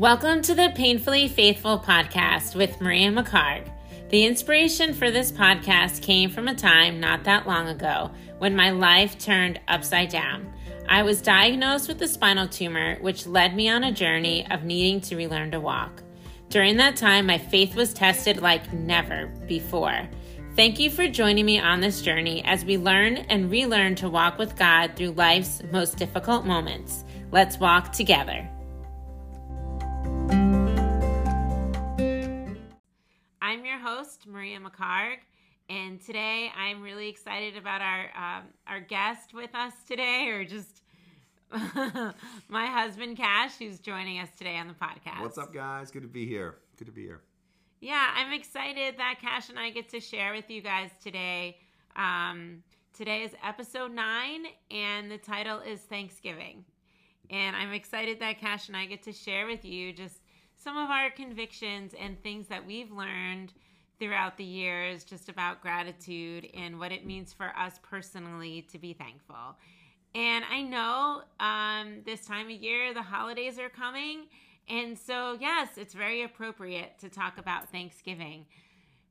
Welcome to the Painfully Faithful podcast with Maria McHargue. The inspiration for this podcast came from a time not that long ago when my life turned upside down. I was diagnosed with a spinal tumor, which led me on a journey of needing to relearn to walk. During that time, my faith was tested like never before. Thank you for joining me on this journey as we learn and relearn to walk with God through life's most difficult moments. Let's walk together. I'm your host, Maria McHargue, and today I'm really excited about our um, our guest with us today, or just my husband Cash, who's joining us today on the podcast. What's up, guys? Good to be here. Good to be here. Yeah, I'm excited that Cash and I get to share with you guys today. Um, today is episode nine, and the title is Thanksgiving. And I'm excited that Cash and I get to share with you just some of our convictions and things that we've learned throughout the years just about gratitude and what it means for us personally to be thankful. And I know um, this time of year the holidays are coming. And so, yes, it's very appropriate to talk about Thanksgiving.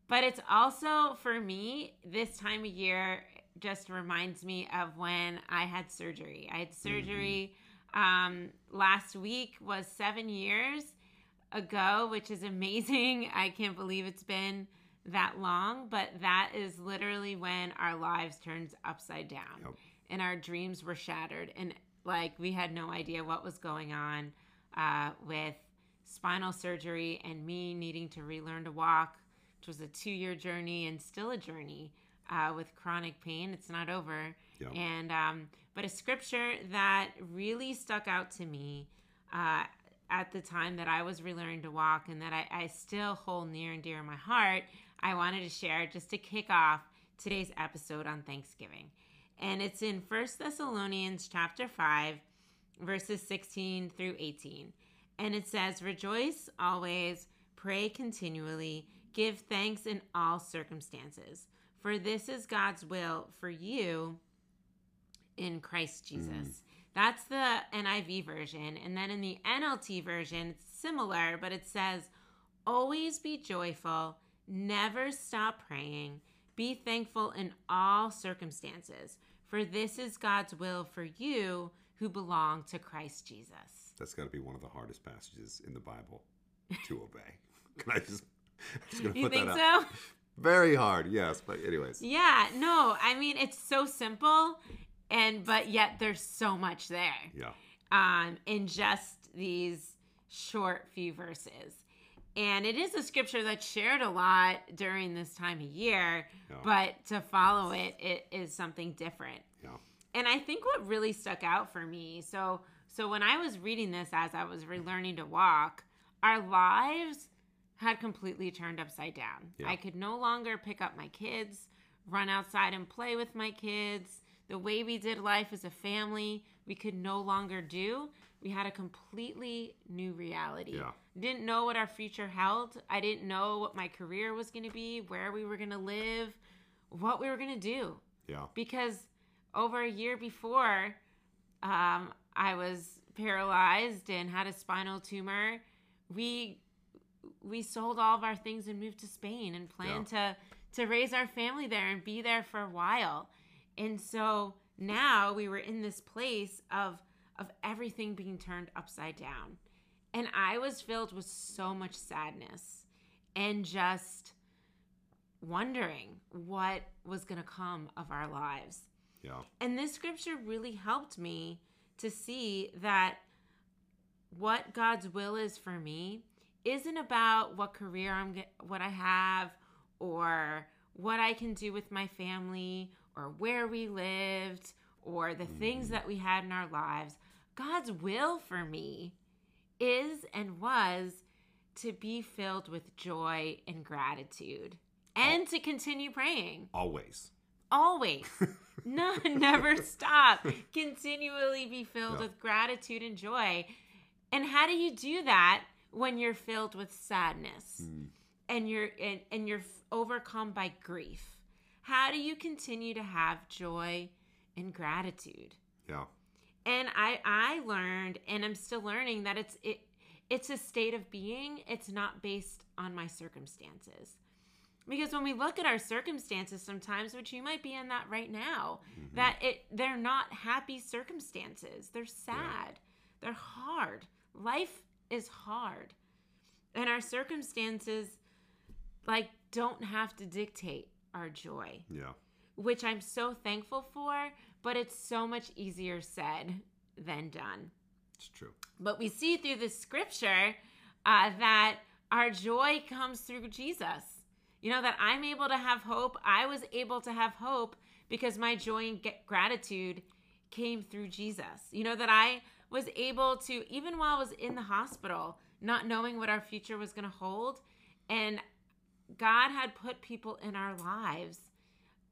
But it's also, for me, this time of year just reminds me of when I had surgery. I had surgery mm-hmm. um, last week was seven years ago, which is amazing. I can't believe it's been that long, but that is literally when our lives turned upside down yep. and our dreams were shattered. And like we had no idea what was going on uh, with spinal surgery and me needing to relearn to walk, which was a two year journey and still a journey uh, with chronic pain. It's not over. Yep. And, um, but a scripture that really stuck out to me uh, at the time that I was relearning to walk and that I, I still hold near and dear in my heart, I wanted to share just to kick off today's episode on Thanksgiving. And it's in First Thessalonians chapter 5, verses 16 through 18. And it says, Rejoice always, pray continually, give thanks in all circumstances, for this is God's will for you in Christ Jesus. Mm. That's the NIV version. And then in the NLT version, it's similar, but it says, Always be joyful, never stop praying, be thankful in all circumstances, for this is God's will for you who belong to Christ Jesus. That's got to be one of the hardest passages in the Bible to obey. Can I just, I'm just gonna you put think that so? Very hard, yes. But anyways. Yeah, no, I mean it's so simple and but yet there's so much there. Yeah. Um, in just these short few verses. And it is a scripture that's shared a lot during this time of year, yeah. but to follow it, it is something different. Yeah. And I think what really stuck out for me, so so when I was reading this as I was relearning to walk, our lives had completely turned upside down. Yeah. I could no longer pick up my kids, run outside and play with my kids the way we did life as a family, we could no longer do. We had a completely new reality. Yeah. Didn't know what our future held. I didn't know what my career was going to be, where we were going to live, what we were going to do. Yeah. Because over a year before, um, I was paralyzed and had a spinal tumor. We we sold all of our things and moved to Spain and planned yeah. to to raise our family there and be there for a while. And so now we were in this place of of everything being turned upside down. And I was filled with so much sadness and just wondering what was going to come of our lives. Yeah. And this scripture really helped me to see that what God's will is for me isn't about what career I'm what I have or what I can do with my family or where we lived or the things mm. that we had in our lives. God's will for me is and was to be filled with joy and gratitude and to continue praying. Always. Always. no, never stop. Continually be filled yeah. with gratitude and joy. And how do you do that when you're filled with sadness mm. and you're and, and you're overcome by grief? How do you continue to have joy and gratitude? Yeah. And I I learned and I'm still learning that it's it it's a state of being, it's not based on my circumstances. Because when we look at our circumstances sometimes, which you might be in that right now, Mhm. that it they're not happy circumstances. They're sad. They're hard. Life is hard. And our circumstances like don't have to dictate our joy, Yeah. which I'm so thankful for, but it's so much easier said than done. It's true. But we see through the scripture uh, that our joy comes through Jesus. You know, that I'm able to have hope. I was able to have hope because my joy and get gratitude came through Jesus. You know, that I was able to, even while I was in the hospital, not knowing what our future was going to hold, and God had put people in our lives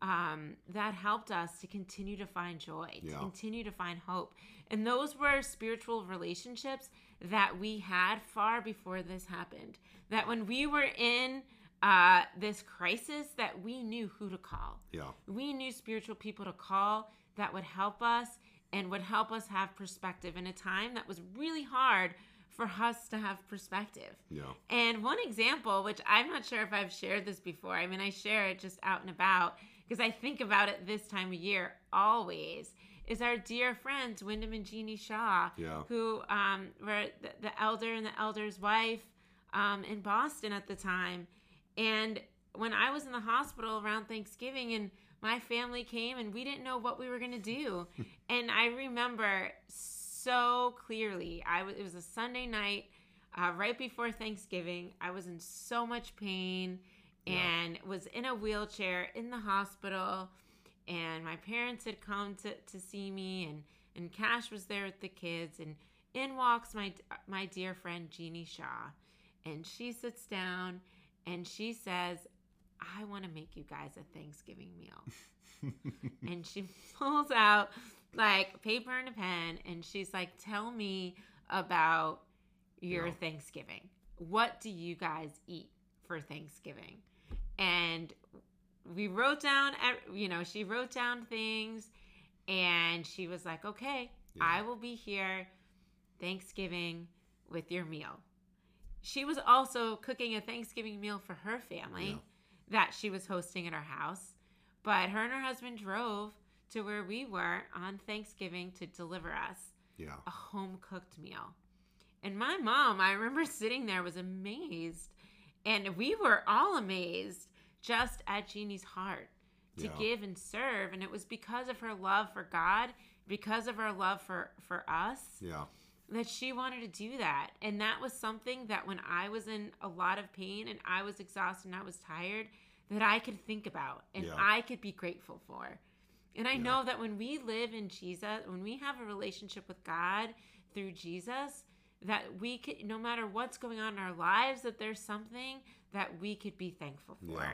um, that helped us to continue to find joy, to continue to find hope. And those were spiritual relationships that we had far before this happened. That when we were in uh, this crisis, that we knew who to call. Yeah. We knew spiritual people to call that would help us and would help us have perspective in a time that was really hard for us to have perspective. Yeah. And one example, which I'm not sure if I've shared this before, I mean, I share it just out and about because I think about it this time of year always, is our dear friends, Wyndham and Jeannie Shaw, Yeah. who um, were the, the elder and the elder's wife um, in Boston at the time. And when I was in the hospital around Thanksgiving and my family came and we didn't know what we were going to do. and I remember so clearly, I was, it was a Sunday night uh, right before Thanksgiving. I was in so much pain Yeah. and was in a wheelchair in the hospital. And my parents had come to, to see me, and, and Cash was there with the kids. And in walks my, my dear friend Jeannie Shaw. And she sits down and she says, I want to make you guys a Thanksgiving meal. and she pulls out like paper and a pen and she's like, Tell me about your Yeah. Thanksgiving. What do you guys eat for Thanksgiving? And we wrote down, you know, she wrote down things and she was like, Okay, Yeah. I will be here Thanksgiving with your meal. She was also cooking a Thanksgiving meal for her family Yeah. that she was hosting at her house. But her and her husband drove to where we were on Thanksgiving to deliver us Yeah. a home cooked meal. And my mom, I remember sitting there, was amazed. And we were all amazed just at Jeannie's heart to Yeah. give and serve. And it was because of her love for God, because of her love for, for us, Yeah. that she wanted to do that. And that was something that when I was in a lot of pain and I was exhausted and I was tired, that I could think about and Yeah. I could be grateful for. And I Yeah. know that when we live in Jesus, when we have a relationship with God through Jesus, that we could, no matter what's going on in our lives, that there's something that we could be thankful for. Yeah.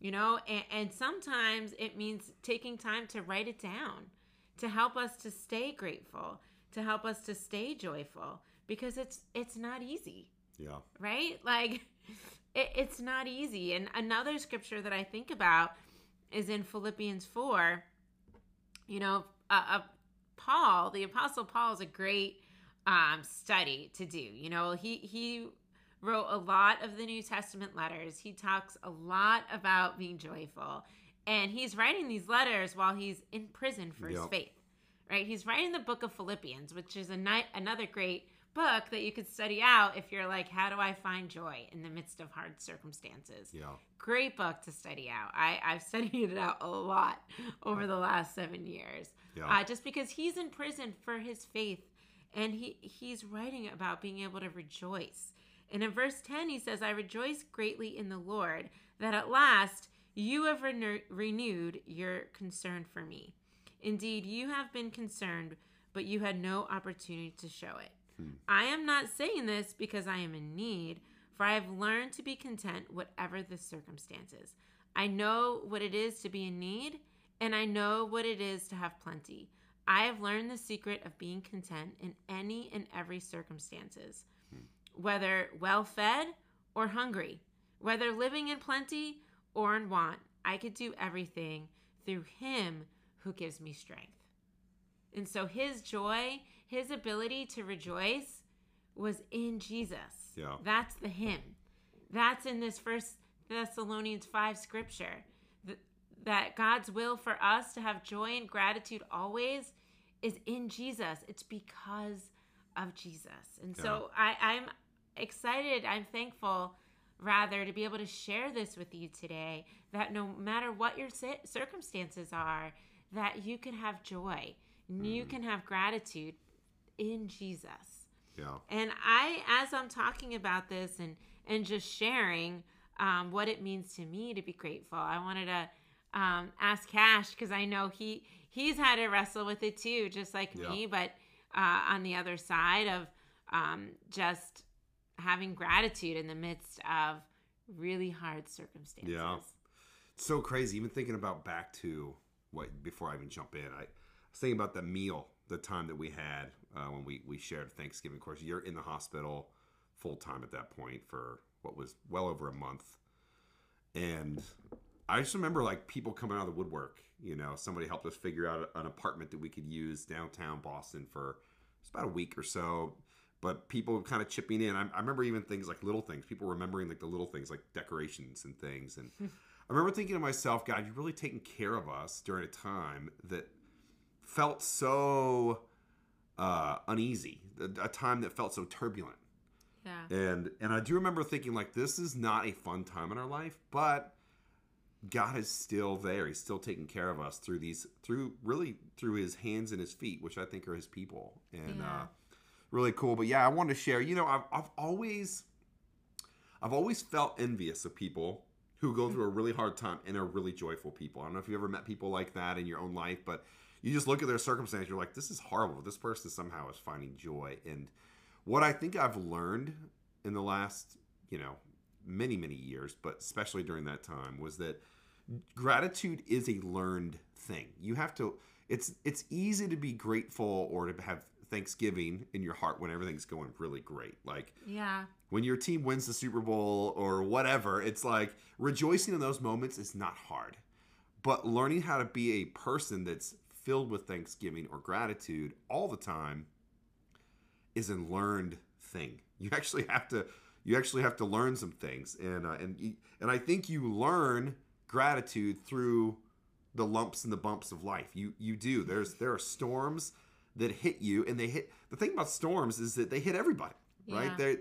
You know, and, and sometimes it means taking time to write it down to help us to stay grateful, to help us to stay joyful, because it's it's not easy Yeah. right? Like, it, it's not easy. And another scripture that I think about is in Philippians 4. You know, uh, Paul, the Apostle Paul, is a great um, study to do. You know, he he wrote a lot of the New Testament letters. He talks a lot about being joyful, and he's writing these letters while he's in prison for his faith. Right? He's writing the book of Philippians, which is a ni- another great book that you could study out if you're like, how do I find joy in the midst of hard circumstances? Yeah. Great book to study out. I, I've studied it out a lot over the last seven years. Yeah. Uh, just because he's in prison for his faith and he, he's writing about being able to rejoice. And in verse 10, he says, I rejoice greatly in the Lord that at last you have renew- renewed your concern for me. Indeed, you have been concerned, but you had no opportunity to show it. Hmm. I am not saying this because I am in need, for I have learned to be content whatever the circumstances. I know what it is to be in need, and I know what it is to have plenty. I have learned the secret of being content in any and every circumstances, whether well fed or hungry, whether living in plenty or in want. I could do everything through Him who gives me strength. And so His joy, His ability to rejoice, was in Jesus. Yeah. That's the hymn. That's in this first Thessalonians 5 scripture. That God's will for us to have joy and gratitude always is in Jesus. It's because of Jesus. And so I, I'm excited, I'm thankful rather to be able to share this with you today that no matter what your circumstances are, that you can have joy and you mm. can have gratitude in Jesus. Yeah. And I, as I'm talking about this and and just sharing um, what it means to me to be grateful, I wanted to um, ask Cash because I know he he's had to wrestle with it too, just like Yeah. me, but uh, on the other side of um, just having gratitude in the midst of really hard circumstances. Yeah. so crazy. Even thinking about back to what before I even jump in, I was thinking about the meal, the time that we had uh, when we we shared Thanksgiving. Of course, you're in the hospital full time at that point for what was well over a month, and I just remember like people coming out of the woodwork. You know, somebody helped us figure out an apartment that we could use downtown Boston for it's about a week or so. But people kind of chipping in. I, I remember even things like little things. People remembering like the little things like decorations and things. And I remember thinking to myself, God, you've really taken care of us during a time that felt so uh, uneasy, a, a time that felt so turbulent. Yeah. And and I do remember thinking like this is not a fun time in our life, but God is still there. He's still taking care of us through these through really through his hands and his feet, which I think are his people. And Yeah. uh really cool. But yeah, I wanted to share, you know, I've I've always I've always felt envious of people who go through a really hard time and are really joyful people. I don't know if you've ever met people like that in your own life, but you just look at their circumstance, you're like, this is horrible. This person somehow is finding joy. And what I think I've learned in the last, you know, many, many years, but especially during that time, was that gratitude is a learned thing. You have to it's it's easy to be grateful or to have thanksgiving in your heart when everything's going really great. Like Yeah. when your team wins the Super Bowl or whatever, it's like rejoicing in those moments is not hard. But learning how to be a person that's filled with thanksgiving or gratitude all the time is a learned thing. You actually have to you actually have to learn some things and uh, and and I think you learn gratitude through the lumps and the bumps of life. You you do. There's there are storms that hit you and they hit the thing about storms is that they hit everybody, right? Yeah. There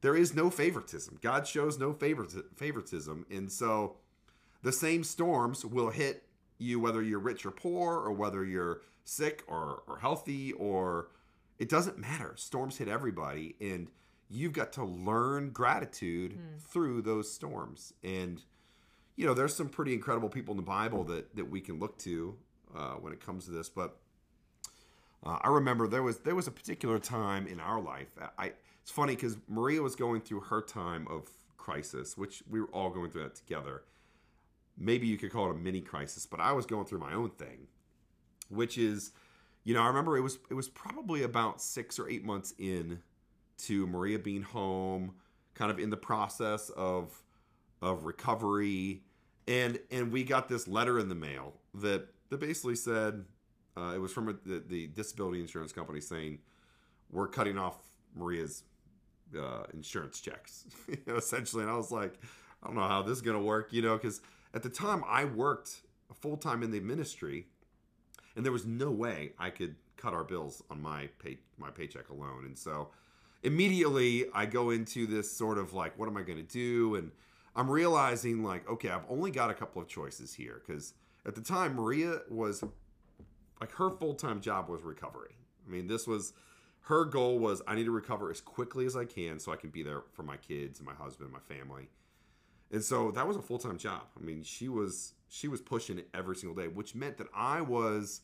there is no favoritism. God shows no favoriti- favoritism. And so the same storms will hit you whether you're rich or poor or whether you're sick or, or healthy or it doesn't matter. Storms hit everybody and you've got to learn gratitude through those storms. And you know, there's some pretty incredible people in the Bible that that we can look to uh, when it comes to this. But uh, I remember there was there was a particular time in our life. I it's funny because Maria was going through her time of crisis, which we were all going through that together. Maybe you could call it a mini crisis, but I was going through my own thing, which is, you know, I remember it was it was probably about six or eight months in to Maria being home, kind of in the process of of recovery, and and we got this letter in the mail that that basically said uh, it was from a, the, the disability insurance company saying we're cutting off Maria's uh, insurance checks, essentially. And I was like, I don't know how this is gonna work, you know, because at the time I worked full time in the ministry, and there was no way I could cut our bills on my pay my paycheck alone. And so immediately I go into this sort of like, what am I gonna do? And I'm realizing like, okay, I've only got a couple of choices here because at the time Maria was like her full-time job was recovery. I mean, this was her goal was I need to recover as quickly as I can so I can be there for my kids and my husband, my family. And so that was a full-time job. I mean, she was she was pushing it every single day, which meant that I was,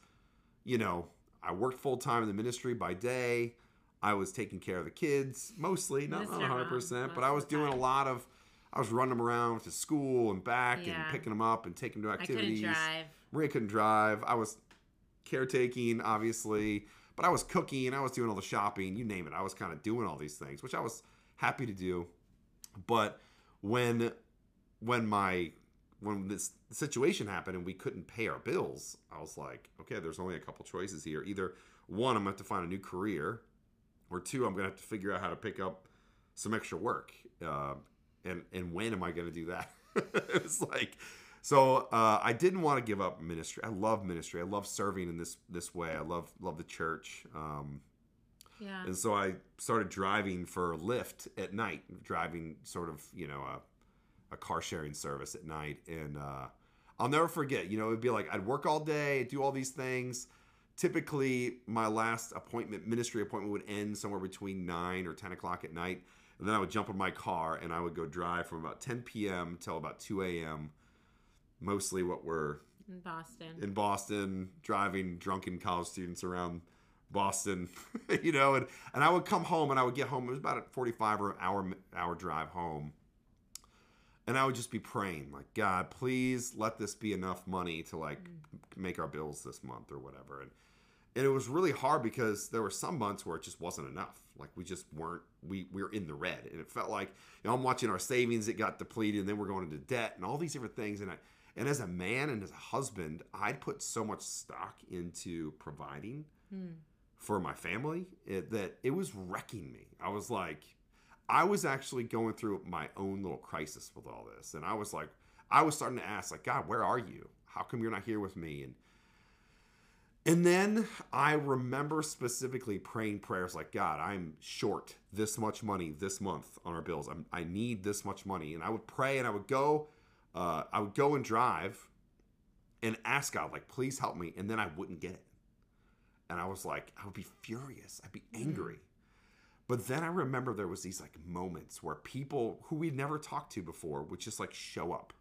you know, I worked full-time in the ministry by day. I was taking care of the kids mostly, not Minister mom, 100%, but I was doing a lot of I was running them around to school and back Yeah. and picking them up and taking them to I couldn't activities. drive. Maria couldn't drive. I was caretaking, obviously, but I was cooking. I was doing all the shopping. You name it. I was kind of doing all these things, which I was happy to do. But when when my when this situation happened and we couldn't pay our bills, I was like, okay, there's only a couple choices here. Either one, I'm gonna have to find a new career, or two, I'm gonna have to figure out how to pick up some extra work. Uh, and and when am I gonna do that? it's like so uh, I didn't want to give up ministry. I love ministry. I love serving in this this way. I love love the church. Um, Yeah. and so I started driving for Lyft at night, driving sort of, you know, a, a car sharing service at night. And uh, I'll never forget, you know, it'd be like I'd work all day, do all these things. Typically, my last appointment, ministry appointment, would end somewhere between 9 or 10 o'clock at night. And then I would jump in my car and I would go drive from about 10 p.m. till about 2 a.m. Mostly what we're in Boston. in Boston, driving drunken college students around Boston, you know, and, and I would come home and I would get home. It was about a 45 or hour hour drive home. And I would just be praying, like, God, please let this be enough money to like make our bills this month or whatever. And and it was really hard because there were some months where it just wasn't enough. Like we just weren't we we were in the red. And it felt like, you know, I'm watching our savings, it got depleted, and then we're going into debt and all these different things. And I and as a man and as a husband, I'd put so much stock into providing Hmm. for my family it, that it was wrecking me. I was like, I was actually going through my own little crisis with all this. And I was like, I was starting to ask, like, God, where are you? How come you're not here with me? And and then I remember specifically praying prayers like, God, I'm short this much money this month on our bills. I'm, I need this much money. And I would pray and I would go, uh, I would go and drive and ask God, like, please help me. And then I wouldn't get it. And I was like, I would be furious. I'd be angry. But then I remember there was these like moments where people who we'd never talked to before would just like show up.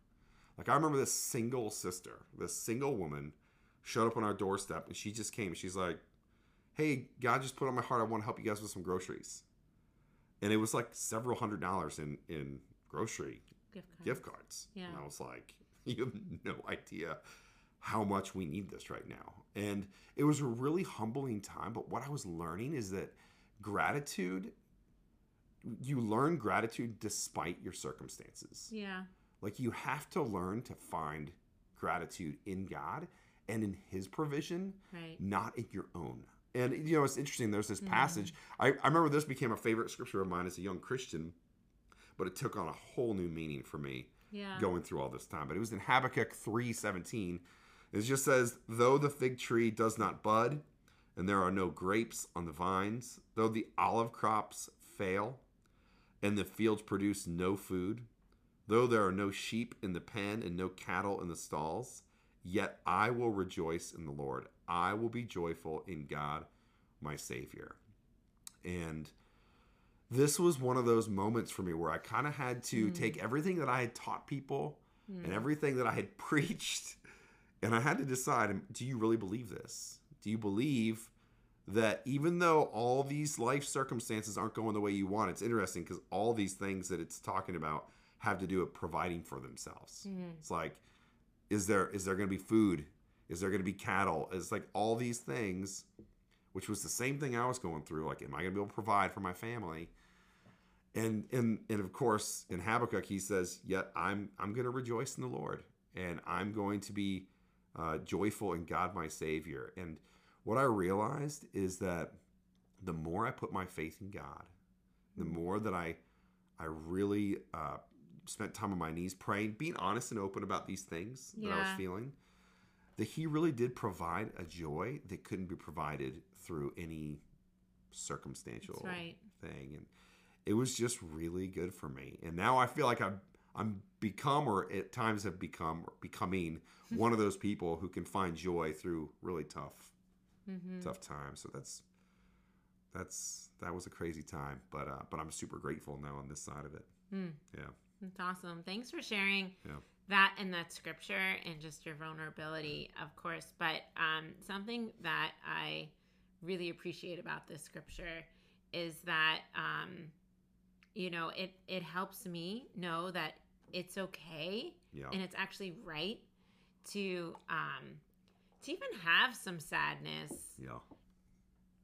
Like I remember this single sister, this single woman showed up on our doorstep and she just came. She's like, Hey, God just put on my heart, I want to help you guys with some groceries. And it was like several hundred dollars in in grocery Gift card. gift cards. Yeah. And I was like, you have no idea how much we need this right now. And it was a really humbling time. But what I was learning is that gratitude, you learn gratitude despite your circumstances. Yeah. Like you have to learn to find gratitude in God and in His provision, Right. not in your own. And you know, it's interesting. There's this mm-hmm. passage. I, I remember this became a favorite scripture of mine as a young Christian, but it took on a whole new meaning for me Yeah. going through all this time. But it was in Habakkuk 3:17. It just says, "Though the fig tree does not bud, and there are no grapes on the vines, though the olive crops fail, and the fields produce no food, though there are no sheep in the pen and no cattle in the stalls, yet I will rejoice in the Lord. I will be joyful in God, my Savior." And this was one of those moments for me where I kind of had to hmm. take everything that I had taught people and hmm. everything that I had preached, and I had to decide do you really believe this? Do you believe that even though all these life circumstances aren't going the way you want, it's interesting because all these things that it's talking about have to do with providing for themselves. Mm-hmm. It's like, is there is there going to be food? Is there going to be cattle? It's like all these things, which was the same thing I was going through. Like, am I going to be able to provide for my family? And and and of course, in Habakkuk, he says, "Yet I'm I'm going to rejoice in the Lord, and I'm going to be uh, joyful in God, my Savior." And what I realized is that the more I put my faith in God, the more that I I really uh, spent time on my knees praying, being honest and open about these things that I was feeling, that He really did provide a joy that couldn't be provided through any circumstantial right. thing, and it was just really good for me. And now I feel like I'm I'm become or at times have become or becoming one of those people who can find joy through really tough Mm-hmm. tough times. So that's that's that was a crazy time, but uh, but I'm super grateful now on this side of it. Mm. Yeah, That's awesome. Thanks for sharing Yeah. that and that scripture and just your vulnerability, of course. But um, something that I really appreciate about this scripture is that um, you know it it helps me know that it's okay yeah, and it's actually right to um, to even have some sadness yeah,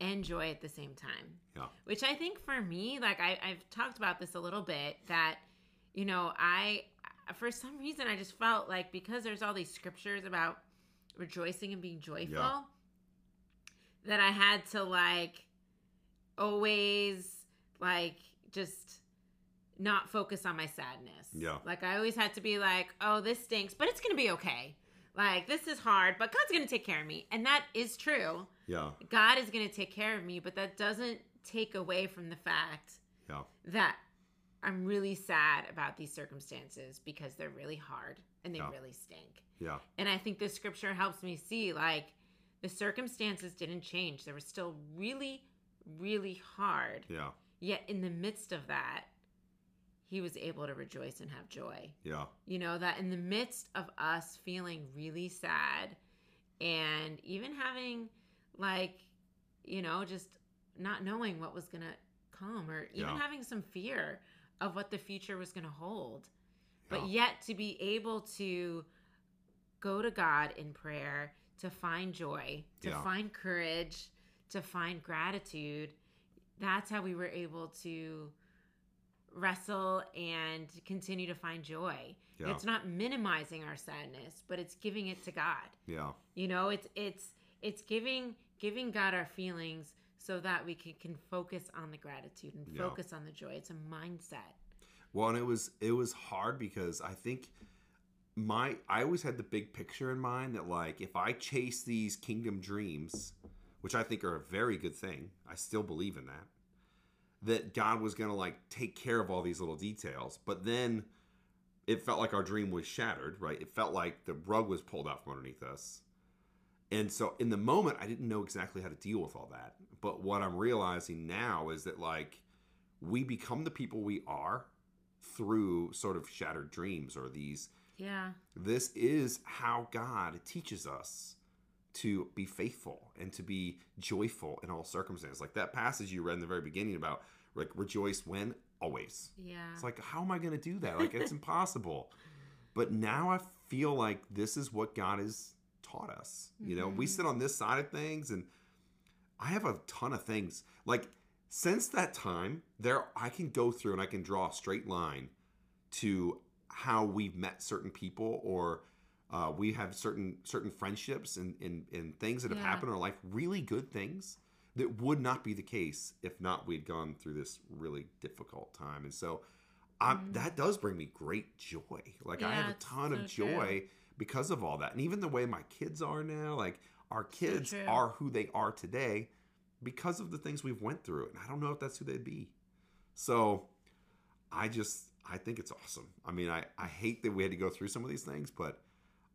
and joy at the same time. yeah, Which I think for me, like I, I've talked about this a little bit, that, you know, I, for some reason, I just felt like because there's all these scriptures about rejoicing and being joyful, Yeah. that I had to like always like just not focus on my sadness. Yeah. Like I always had to be like, oh, this stinks, but it's gonna be okay. Like this is hard, but God's gonna take care of me. And that is true. Yeah. God is gonna take care of me, but that doesn't take away from the fact Yeah. that I'm really sad about these circumstances because they're really hard and they Yeah. really stink. Yeah. And I think this scripture helps me see like the circumstances didn't change. They were still really, really hard. Yeah. Yet in the midst of that, he was able to rejoice and have joy. Yeah. You know, that in the midst of us feeling really sad and even having like, you know, just not knowing what was going to come or even Yeah. having some fear of what the future was going to hold. But yet to be able to go to God in prayer, to find joy, to Yeah. find courage, to find gratitude, that's how we were able to wrestle and continue to find joy. Yeah. It's not minimizing our sadness, but it's giving it to God. Yeah. You know, it's it's it's giving giving God our feelings so that we can, can focus on the gratitude and Yeah. focus on the joy. It's a mindset. Well, and it was it was hard because I think my I always had the big picture in mind that like if I chase these kingdom dreams, which I think are a very good thing, I still believe in that. That God was going to like take care of all these little details, but then it felt like our dream was shattered, right? It felt like the rug was pulled out from underneath us. And so in the moment I didn't know exactly how to deal with all that. But what I'm realizing now is that like we become the people we are through sort of shattered dreams or these Yeah. this is how God teaches us to be faithful and to be joyful in all circumstances. Like that passage you read in the very beginning about like rejoice when always. Yeah. It's like how am I going to do that? Like it's impossible. But now I feel like this is what God has taught us. You know, we Mhm. sit on this side of things and I have a ton of things. Like since that time, there I can go through and I can draw a straight line to how we've met certain people or uh, we have certain certain friendships and, and, and things that have Yeah. happened in our life, really good things that would not be the case if not we'd gone through this really difficult time. And so I'm, Mhm. that does bring me great joy. Like I have a ton of so true. joy because of all that. And even the way my kids are now, like our kids true. are who they are today because of the things we've went through. And I don't know if that's who they'd be. So I just I think it's awesome. I mean, I, I hate that we had to go through some of these things, but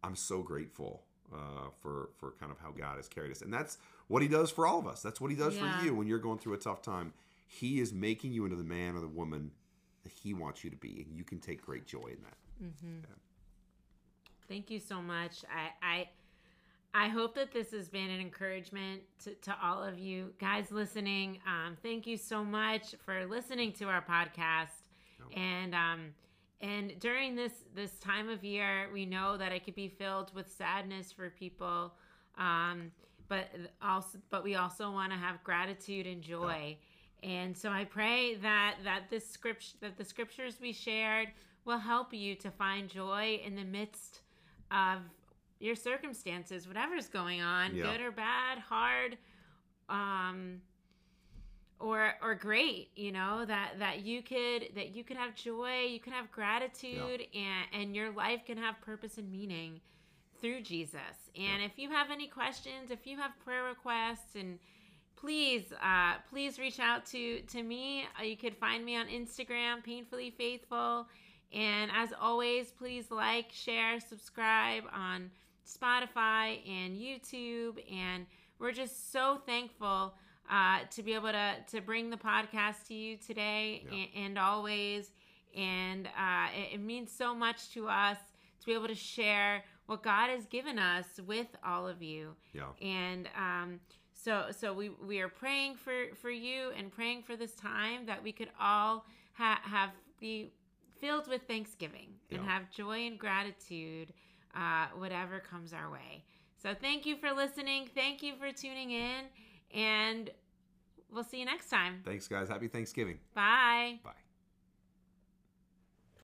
I'm so grateful uh, for for kind of how God has carried us, and that's what He does for all of us. That's what He does Yeah. for you when you're going through a tough time. He is making you into the man or the woman that He wants you to be, and you can take great joy in that. Mm-hmm. Yeah. Thank you so much. I, I I hope that this has been an encouragement to, to all of you guys listening. Um, thank you so much for listening to our podcast. No. And um, and during this this time of year, we know that it could be filled with sadness for people. Um, but also, but we also want to have gratitude and joy. And so I pray that that this script that the scriptures we shared will help you to find joy in the midst of your circumstances, whatever's going on, Yeah. good or bad, hard, um, or or great. You know that that you could that you could have joy, you can have gratitude, and and your life can have purpose and meaning through Jesus. And if you have any questions, if you have prayer requests, and please uh, please reach out to to me. Uh, you could find me on Instagram, painfully faithful. And as always, please like, share, subscribe on Spotify and YouTube. And we're just so thankful uh, to be able to, to bring the podcast to you today Yeah. and, and always. And uh, it, it means so much to us to be able to share what God has given us with all of you. Yeah, And um, so, so we we are praying for for you and praying for this time that we could all ha- have be filled with thanksgiving and Yeah. have joy and gratitude, uh, whatever comes our way. So, thank you for listening. Thank you for tuning in, and we'll see you next time. thanks, guys. Happy Thanksgiving. Bye. Bye.